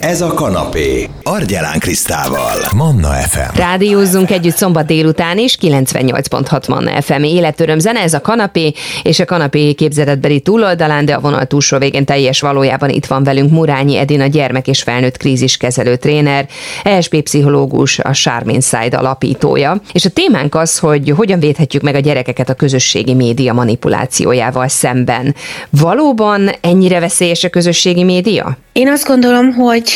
Ez a kanapé. Argyelán Krisztával. Manna FM. Rádiózzunk együtt szombat délután is, 98.6 Manna FM életöröm zene, ez a kanapé, és a kanapé képzeletbeli túloldalán, de a vonal túlsó végén teljes valójában itt van velünk Murányi Edina gyermek és felnőtt kríziskezelő tréner, ESP pszichológus, a Charmin Side alapítója. És a témánk az, hogy hogyan védhetjük meg a gyerekeket a közösségi média manipulációjával szemben. Valóban ennyire veszélyes a közösségi média? Én azt gondolom, hogy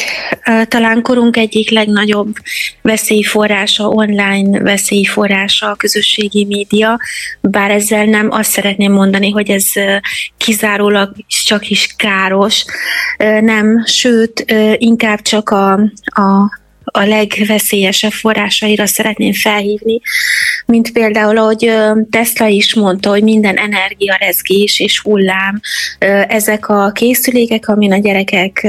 talán korunk egyik legnagyobb veszélyforrása, online veszélyforrása a közösségi média, bár ezzel nem azt szeretném mondani, hogy ez kizárólag csak is káros, nem, sőt, inkább csak a, a a legveszélyesebb forrásaira szeretném felhívni, mint például, ahogy Tesla is mondta, hogy minden energia, rezgés és hullám, ezek a készülékek, amin a gyerekek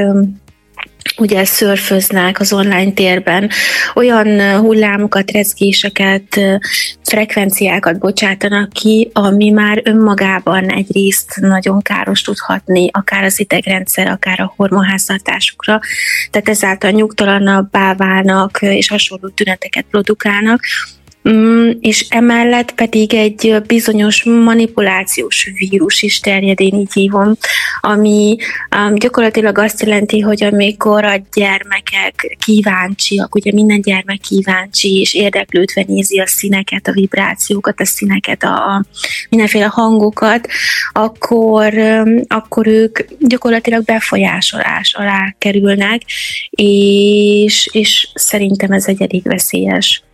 ugye szörföznek az online térben, olyan hullámokat, rezgéseket, frekvenciákat bocsátanak ki, ami már önmagában egyrészt nagyon káros tudhatni, akár az idegrendszer, akár a hormonháztartásukra, tehát ezáltal nyugtalanabbá válnak, és hasonló tüneteket produkálnak, és emellett pedig egy bizonyos manipulációs vírus is terjed, én így hívom, ami gyakorlatilag azt jelenti, hogy amikor a gyermekek kíváncsiak, ugye minden gyermek kíváncsi, és érdeklődve nézi a színeket, a vibrációkat, a színeket, a, a mindenféle hangokat, akkor, akkor ők gyakorlatilag befolyásolás alá kerülnek, és, és szerintem ez egy elég veszélyes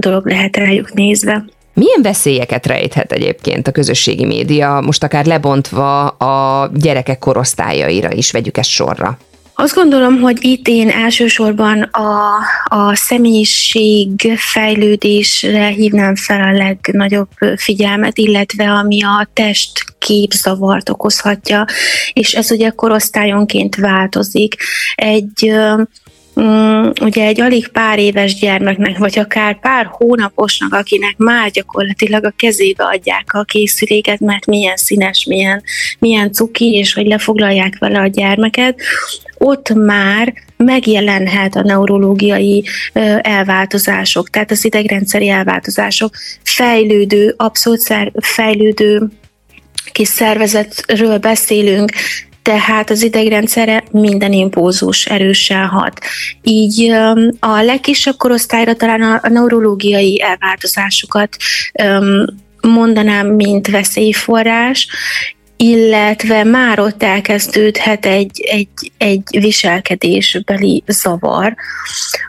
dolog lehet rájuk nézve. Milyen veszélyeket rejthet egyébként a közösségi média, most akár lebontva a gyerekek korosztályaira is, vegyük ezt sorra? Azt gondolom, hogy itt én elsősorban a, a személyiség fejlődésre hívnám fel a legnagyobb figyelmet, illetve ami a test képzavart okozhatja, és ez ugye korosztályonként változik. Egy Mm, ugye egy alig pár éves gyermeknek, vagy akár pár hónaposnak, akinek már gyakorlatilag a kezébe adják a készüléket, mert milyen színes, milyen, milyen cuki, és hogy lefoglalják vele a gyermeket, ott már megjelenhet a neurológiai elváltozások, tehát az idegrendszeri elváltozások, fejlődő, abszolút fejlődő kis szervezetről beszélünk, tehát az idegrendszerre minden impulzus erősen hat. Így a legkisebb korosztályra talán a neurológiai elváltozásokat mondanám, mint veszélyforrás, illetve már ott elkezdődhet egy, egy, egy viselkedésbeli zavar,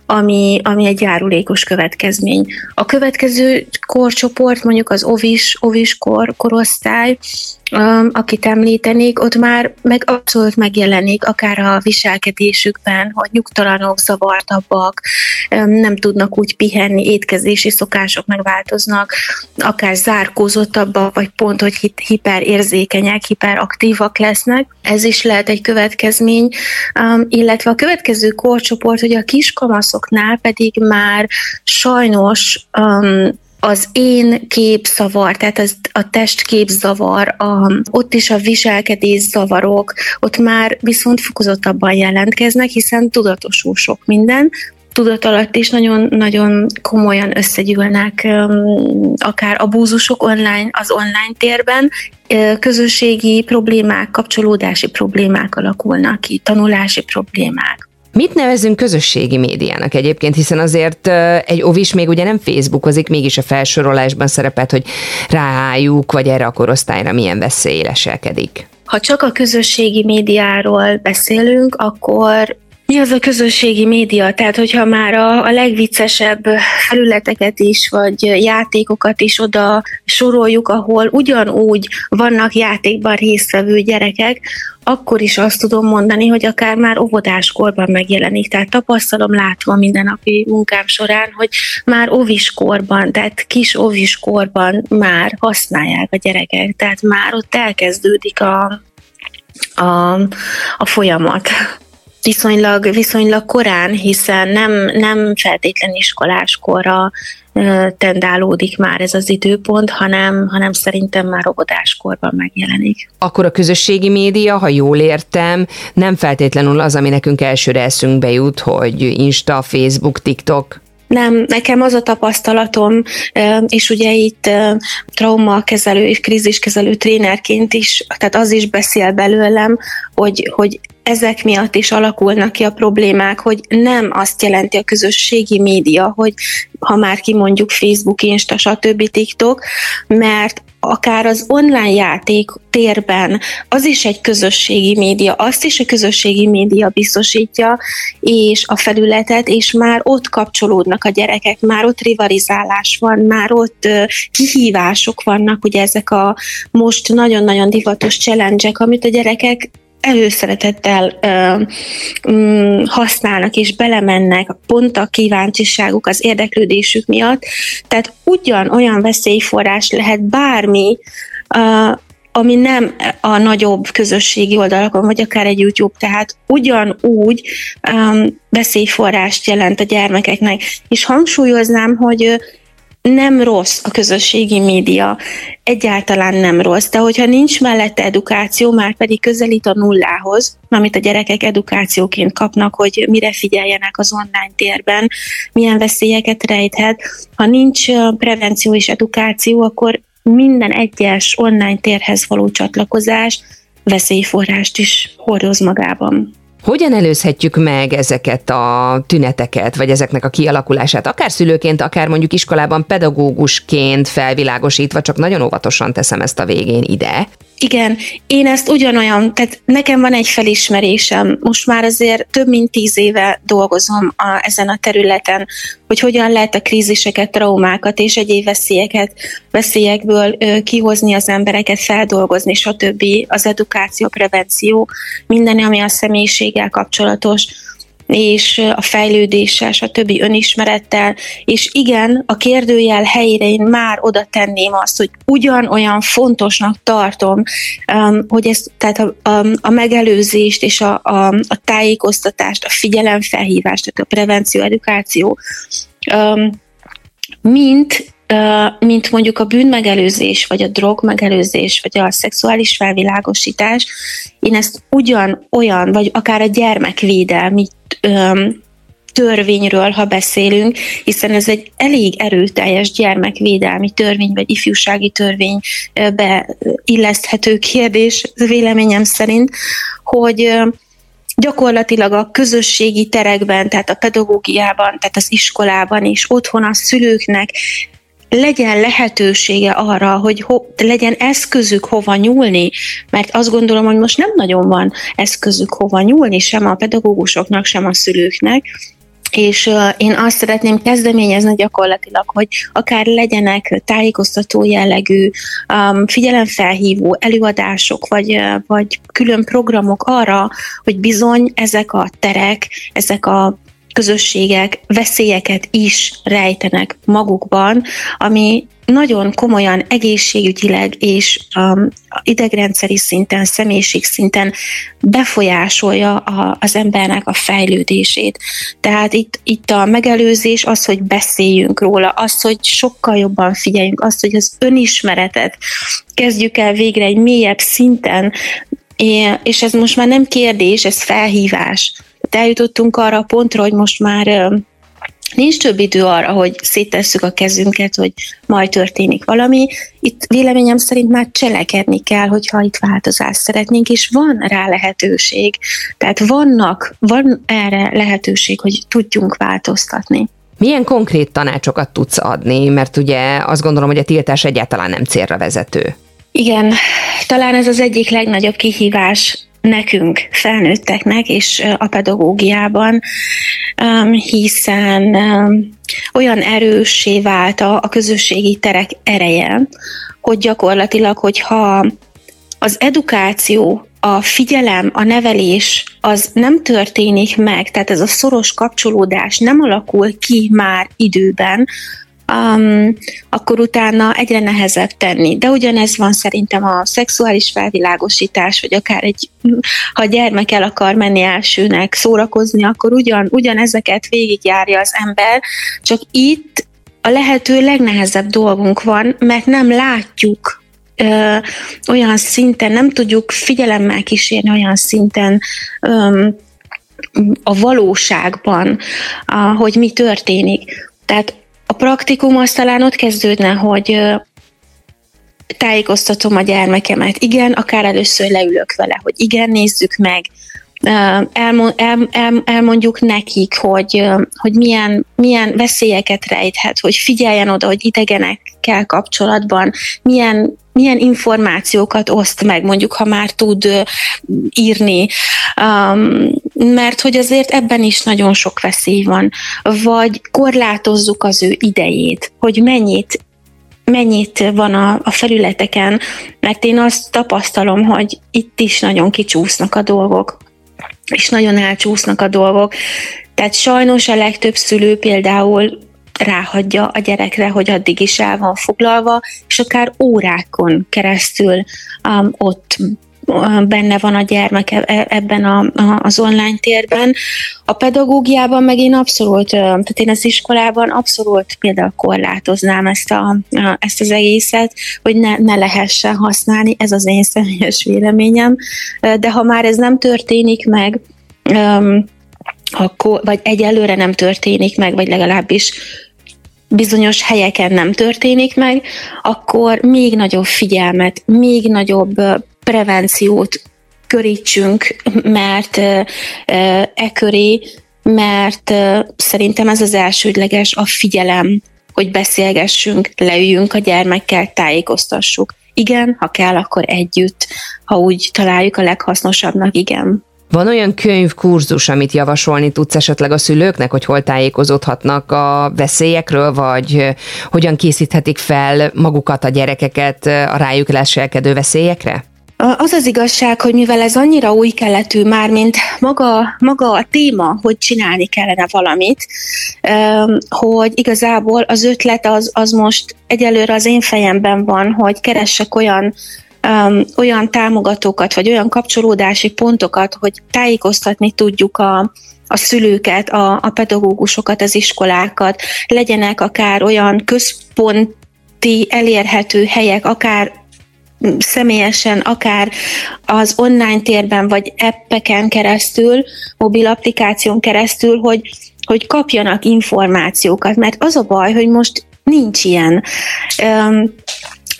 ami, ami egy járulékos következmény. A következő korcsoport, mondjuk az ovis, ovis kor, korosztály, akit említenék, ott már meg abszolút megjelenik, akár a viselkedésükben, hogy nyugtalanok, zavartabbak, nem tudnak úgy pihenni, étkezési szokások megváltoznak, akár zárkózottabbak, vagy pont, hogy hiperérzékenyek, hiperaktívak lesznek. Ez is lehet egy következmény, illetve a következő korcsoport, hogy a kiskamaszoknál pedig már sajnos az én képzavar, tehát az, a testképzavar, a, ott is a viselkedés zavarok, ott már viszont fokozottabban jelentkeznek, hiszen tudatosul sok minden, tudat alatt is nagyon-nagyon komolyan összegyűlnek akár abúzusok online, az online térben, közösségi problémák, kapcsolódási problémák alakulnak ki, tanulási problémák. Mit nevezünk közösségi médiának egyébként, hiszen azért egy ovis még ugye nem Facebookozik, mégis a felsorolásban szerepelt, hogy rájuk, vagy erre a korosztályra milyen veszély leselkedik. Ha csak a közösségi médiáról beszélünk, akkor mi az a közösségi média? Tehát, hogyha már a, a legviccesebb felületeket is, vagy játékokat is oda soroljuk, ahol ugyanúgy vannak játékban résztvevő gyerekek, akkor is azt tudom mondani, hogy akár már óvodáskorban megjelenik. Tehát tapasztalom látva mindennapi munkám során, hogy már óviskorban, tehát kis óviskorban már használják a gyerekek. Tehát már ott elkezdődik a, a, a folyamat viszonylag, viszonylag korán, hiszen nem, nem feltétlen iskoláskorra tendálódik már ez az időpont, hanem, hanem szerintem már óvodáskorban megjelenik. Akkor a közösségi média, ha jól értem, nem feltétlenül az, ami nekünk elsőre eszünkbe jut, hogy Insta, Facebook, TikTok, nem, nekem az a tapasztalatom, és ugye itt traumakezelő és kríziskezelő trénerként is, tehát az is beszél belőlem, hogy, hogy ezek miatt is alakulnak ki a problémák, hogy nem azt jelenti a közösségi média, hogy ha már kimondjuk Facebook, Insta, stb. TikTok, mert akár az online játék térben, az is egy közösségi média, azt is a közösségi média biztosítja, és a felületet, és már ott kapcsolódnak a gyerekek, már ott rivalizálás van, már ott kihívások vannak, ugye ezek a most nagyon-nagyon divatos challenge amit a gyerekek előszeretettel ö, mm, használnak és belemennek pont a kíváncsiságuk, az érdeklődésük miatt. Tehát ugyan olyan veszélyforrás lehet bármi, ö, ami nem a nagyobb közösségi oldalakon, vagy akár egy YouTube, tehát ugyanúgy um, veszélyforrást jelent a gyermekeknek. És hangsúlyoznám, hogy nem rossz a közösségi média, egyáltalán nem rossz, de hogyha nincs mellette edukáció, már pedig közelít a nullához, amit a gyerekek edukációként kapnak, hogy mire figyeljenek az online térben, milyen veszélyeket rejthet. Ha nincs prevenció és edukáció, akkor minden egyes online térhez való csatlakozás veszélyforrást is hordoz magában. Hogyan előzhetjük meg ezeket a tüneteket, vagy ezeknek a kialakulását, akár szülőként, akár mondjuk iskolában pedagógusként felvilágosítva, csak nagyon óvatosan teszem ezt a végén ide, igen, én ezt ugyanolyan, tehát nekem van egy felismerésem, most már azért több mint tíz éve dolgozom a, ezen a területen, hogy hogyan lehet a kríziseket, traumákat és egyéb veszélyeket, veszélyekből kihozni az embereket, feldolgozni, stb. az edukáció, prevenció, minden, ami a személyiséggel kapcsolatos és a fejlődéssel, a többi önismerettel, és igen, a kérdőjel helyére én már oda tenném azt, hogy ugyanolyan fontosnak tartom, um, hogy ez, tehát a, a, a megelőzést és a, a, a tájékoztatást, a figyelemfelhívást, tehát a prevenció, edukáció, um, mint mint mondjuk a bűnmegelőzés, vagy a drogmegelőzés, vagy a szexuális felvilágosítás, én ezt ugyan olyan, vagy akár a gyermekvédelmi törvényről, ha beszélünk, hiszen ez egy elég erőteljes gyermekvédelmi törvény, vagy ifjúsági törvénybe illeszthető kérdés véleményem szerint, hogy gyakorlatilag a közösségi terekben, tehát a pedagógiában, tehát az iskolában és otthon a szülőknek legyen lehetősége arra, hogy ho, legyen eszközük hova nyúlni, mert azt gondolom, hogy most nem nagyon van eszközük hova nyúlni, sem a pedagógusoknak, sem a szülőknek, és én azt szeretném kezdeményezni gyakorlatilag, hogy akár legyenek tájékoztató jellegű, um, figyelemfelhívó előadások, vagy, vagy külön programok arra, hogy bizony ezek a terek, ezek a közösségek veszélyeket is rejtenek magukban, ami nagyon komolyan egészségügyileg és um, idegrendszeri szinten, személyiség szinten befolyásolja a, az embernek a fejlődését. Tehát itt, itt a megelőzés az, hogy beszéljünk róla, az, hogy sokkal jobban figyeljünk, az, hogy az önismeretet kezdjük el végre egy mélyebb szinten, és ez most már nem kérdés, ez felhívás eljutottunk arra a pontra, hogy most már nincs több idő arra, hogy szétesszük a kezünket, hogy majd történik valami. Itt véleményem szerint már cselekedni kell, hogyha itt változást szeretnénk, és van rá lehetőség. Tehát vannak, van erre lehetőség, hogy tudjunk változtatni. Milyen konkrét tanácsokat tudsz adni? Mert ugye azt gondolom, hogy a tiltás egyáltalán nem célra vezető. Igen, talán ez az egyik legnagyobb kihívás nekünk, felnőtteknek és a pedagógiában, hiszen olyan erőssé vált a közösségi terek ereje, hogy gyakorlatilag, hogyha az edukáció, a figyelem, a nevelés az nem történik meg, tehát ez a szoros kapcsolódás nem alakul ki már időben, um, akkor utána egyre nehezebb tenni. De ugyanez van szerintem a szexuális felvilágosítás, vagy akár egy, ha a gyermek el akar menni elsőnek szórakozni, akkor ugyan, ugyanezeket végigjárja az ember, csak itt a lehető legnehezebb dolgunk van, mert nem látjuk ö, olyan szinten, nem tudjuk figyelemmel kísérni olyan szinten ö, a valóságban, a, hogy mi történik. Tehát praktikum az talán ott kezdődne, hogy tájékoztatom a gyermekemet. Igen, akár először leülök vele, hogy igen, nézzük meg, elmondjuk nekik, hogy, hogy milyen, milyen veszélyeket rejthet, hogy figyeljen oda, hogy idegenekkel kapcsolatban milyen, milyen információkat oszt meg, mondjuk, ha már tud írni, mert hogy azért ebben is nagyon sok veszély van. Vagy korlátozzuk az ő idejét, hogy mennyit mennyit van a, a felületeken, mert én azt tapasztalom, hogy itt is nagyon kicsúsznak a dolgok és nagyon elcsúsznak a dolgok. Tehát sajnos a legtöbb szülő például ráhagyja a gyerekre, hogy addig is el van foglalva, és akár órákon keresztül um, ott benne van a gyermek e, e, ebben a, a, az online térben. A pedagógiában meg én abszolút, tehát én az iskolában abszolút például korlátoznám ezt, a, ezt az egészet, hogy ne, ne lehessen használni, ez az én személyes véleményem, de ha már ez nem történik meg, akkor, vagy egyelőre nem történik meg, vagy legalábbis bizonyos helyeken nem történik meg, akkor még nagyobb figyelmet, még nagyobb prevenciót körítsünk, mert e köré, mert szerintem ez az elsődleges a figyelem, hogy beszélgessünk, leüljünk a gyermekkel, tájékoztassuk. Igen, ha kell, akkor együtt, ha úgy találjuk a leghasznosabbnak, igen. Van olyan könyv, kurzus, amit javasolni tudsz esetleg a szülőknek, hogy hol tájékozódhatnak a veszélyekről, vagy hogyan készíthetik fel magukat a gyerekeket a rájuk leselkedő veszélyekre? Az az igazság, hogy mivel ez annyira új keletű már, mint maga, maga a téma, hogy csinálni kellene valamit, hogy igazából az ötlet az, az most egyelőre az én fejemben van, hogy keressek olyan olyan támogatókat, vagy olyan kapcsolódási pontokat, hogy tájékoztatni tudjuk a, a szülőket, a, a pedagógusokat, az iskolákat, legyenek akár olyan központi elérhető helyek, akár személyesen, akár az online térben, vagy appeken keresztül, mobil applikáción keresztül, hogy, hogy kapjanak információkat, mert az a baj, hogy most nincs ilyen.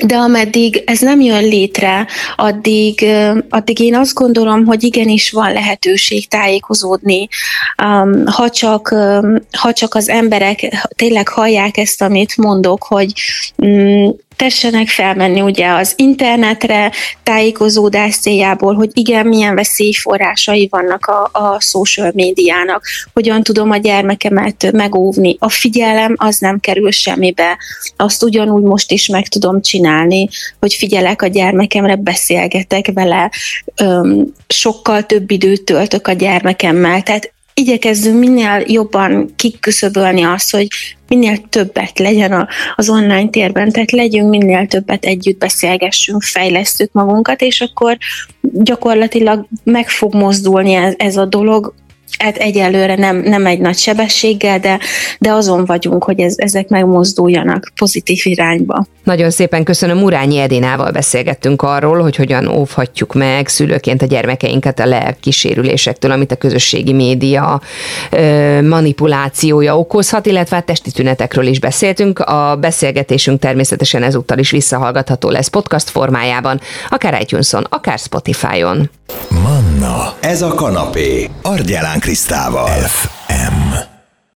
De ameddig ez nem jön létre, addig, addig én azt gondolom, hogy igenis van lehetőség tájékozódni, ha csak, ha csak az emberek tényleg hallják ezt, amit mondok, hogy mm, tessenek felmenni ugye az internetre tájékozódás céljából, hogy igen, milyen veszélyforrásai vannak a, a social médiának, hogyan tudom a gyermekemet megóvni. A figyelem az nem kerül semmibe. Azt ugyanúgy most is meg tudom csinálni, hogy figyelek a gyermekemre, beszélgetek vele, sokkal több időt töltök a gyermekemmel. Tehát igyekezzünk minél jobban kiküszöbölni azt, hogy minél többet legyen a, az online térben, tehát legyünk minél többet együtt beszélgessünk, fejlesztük magunkat, és akkor gyakorlatilag meg fog mozdulni ez, ez a dolog hát egyelőre nem, nem egy nagy sebességgel, de, de azon vagyunk, hogy ez, ezek megmozduljanak pozitív irányba. Nagyon szépen köszönöm, Urányi Edinával beszélgettünk arról, hogy hogyan óvhatjuk meg szülőként a gyermekeinket a lelkisérülésektől, amit a közösségi média manipulációja okozhat, illetve a hát testi tünetekről is beszéltünk. A beszélgetésünk természetesen ezúttal is visszahallgatható lesz podcast formájában, akár itunes akár Spotify-on. Manna, ez a kanapé, Argyelán Krisztával. FM.